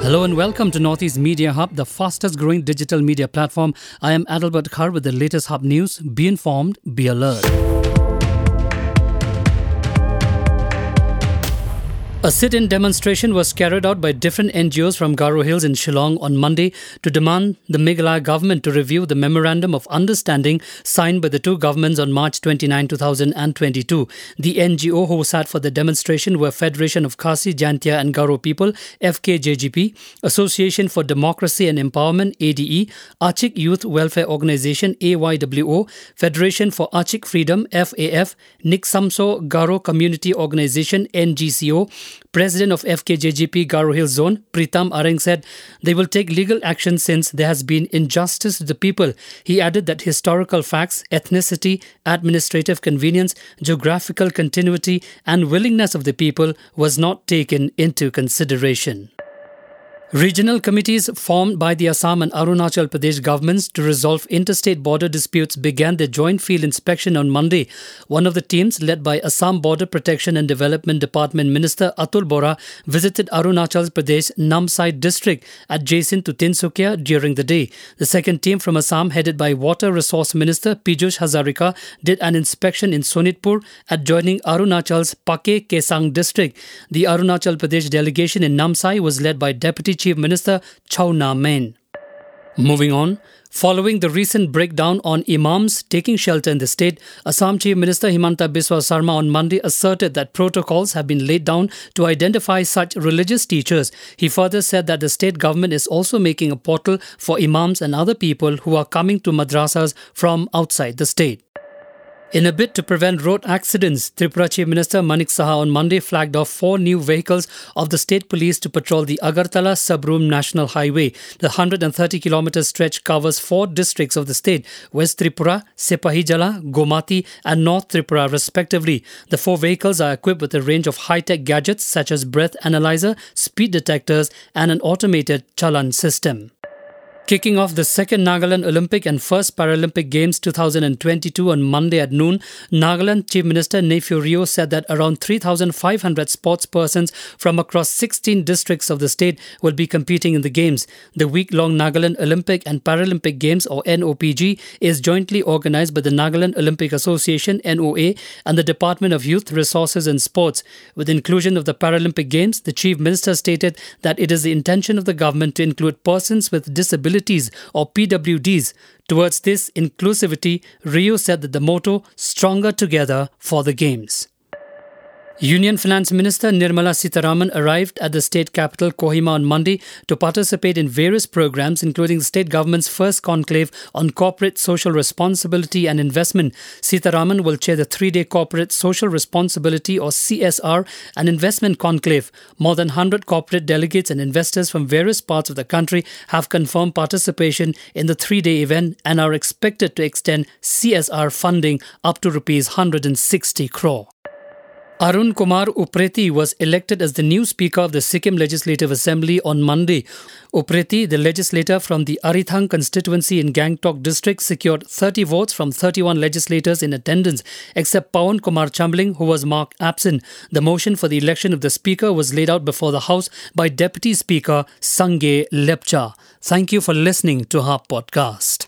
Hello and welcome to Northeast Media Hub, the fastest growing digital media platform. I am Adalbert Kar with the latest Hub news. Be informed, be alert. A sit in demonstration was carried out by different NGOs from Garo Hills in Shillong on Monday to demand the Meghalaya government to review the Memorandum of Understanding signed by the two governments on March 29, 2022. The NGO who sat for the demonstration were Federation of Khasi, Jaintia and Garo People, FKJGP, Association for Democracy and Empowerment, ADE, Achik Youth Welfare Organization, AYWO, Federation for Achik Freedom, FAF, Niksamso Garo Community Organization, NGCO, President of FKJGP Garo Hill Zone, Pritam Areng said they will take legal action since there has been injustice to the people. He added that historical facts, ethnicity, administrative convenience, geographical continuity, and willingness of the people was not taken into consideration. Regional committees formed by the Assam and Arunachal Pradesh governments to resolve interstate border disputes began their joint field inspection on Monday. One of the teams, led by Assam Border Protection and Development Department Minister Atul Bora, visited Arunachal Pradesh Namsai district adjacent to Tinsukia during the day. The second team from Assam, headed by Water Resource Minister Pijush Hazarika, did an inspection in Sonitpur, adjoining Arunachal's Pakke Kessang district. The Arunachal Pradesh delegation in Namsai was led by Deputy Chief Minister Chowna Mein. Moving on, following the recent breakdown on imams taking shelter in the state, Assam Chief Minister Himanta Biswa Sarma on Monday asserted that protocols have been laid down to identify such religious teachers. He further said that the state government is also making a portal for imams and other people who are coming to madrasas from outside the state. In a bid to prevent road accidents, Tripura Chief Minister Manik Saha on Monday flagged off four new vehicles of the state police to patrol the Agartala Sabroom National Highway. The 130 kilometer stretch covers four districts of the state West Tripura, Sepahijala, Gomati, and North Tripura, respectively. The four vehicles are equipped with a range of high tech gadgets such as breath analyzer, speed detectors, and an automated challan system. Kicking off the second Nagaland Olympic and first Paralympic Games 2022 on Monday at noon, Nagaland Chief Minister Neiphiu Rio said that around 3,500 sports persons from across 16 districts of the state will be competing in the Games. The week long Nagaland Olympic and Paralympic Games, or NOPG, is jointly organized by the Nagaland Olympic Association, NOA, and the Department of Youth Resources and Sports. With inclusion of the Paralympic Games, the Chief Minister stated that it is the intention of the government to include persons with disabilities or PWDs. Towards this inclusivity, Rio said that the motto, Stronger Together for the Games. Union Finance Minister Nirmala Sitharaman arrived at the state capital Kohima on Monday to participate in various programs, including the state government's first conclave on corporate social responsibility and investment. Sitharaman will chair the three day corporate social responsibility or CSR and investment conclave. More than 100 corporate delegates and investors from various parts of the country have confirmed participation in the three day event and are expected to extend CSR funding up to rupees 160 crore. Arun Kumar Upreti was elected as the new Speaker of the Sikkim Legislative Assembly on Monday. Upreti, the legislator from the Arithang constituency in Gangtok district, secured 30 votes from 31 legislators in attendance, except Pawan Kumar Chamling, who was marked absent. The motion for the election of the Speaker was laid out before the House by Deputy Speaker Sangay Lepcha. Thank you for listening to our Podcast.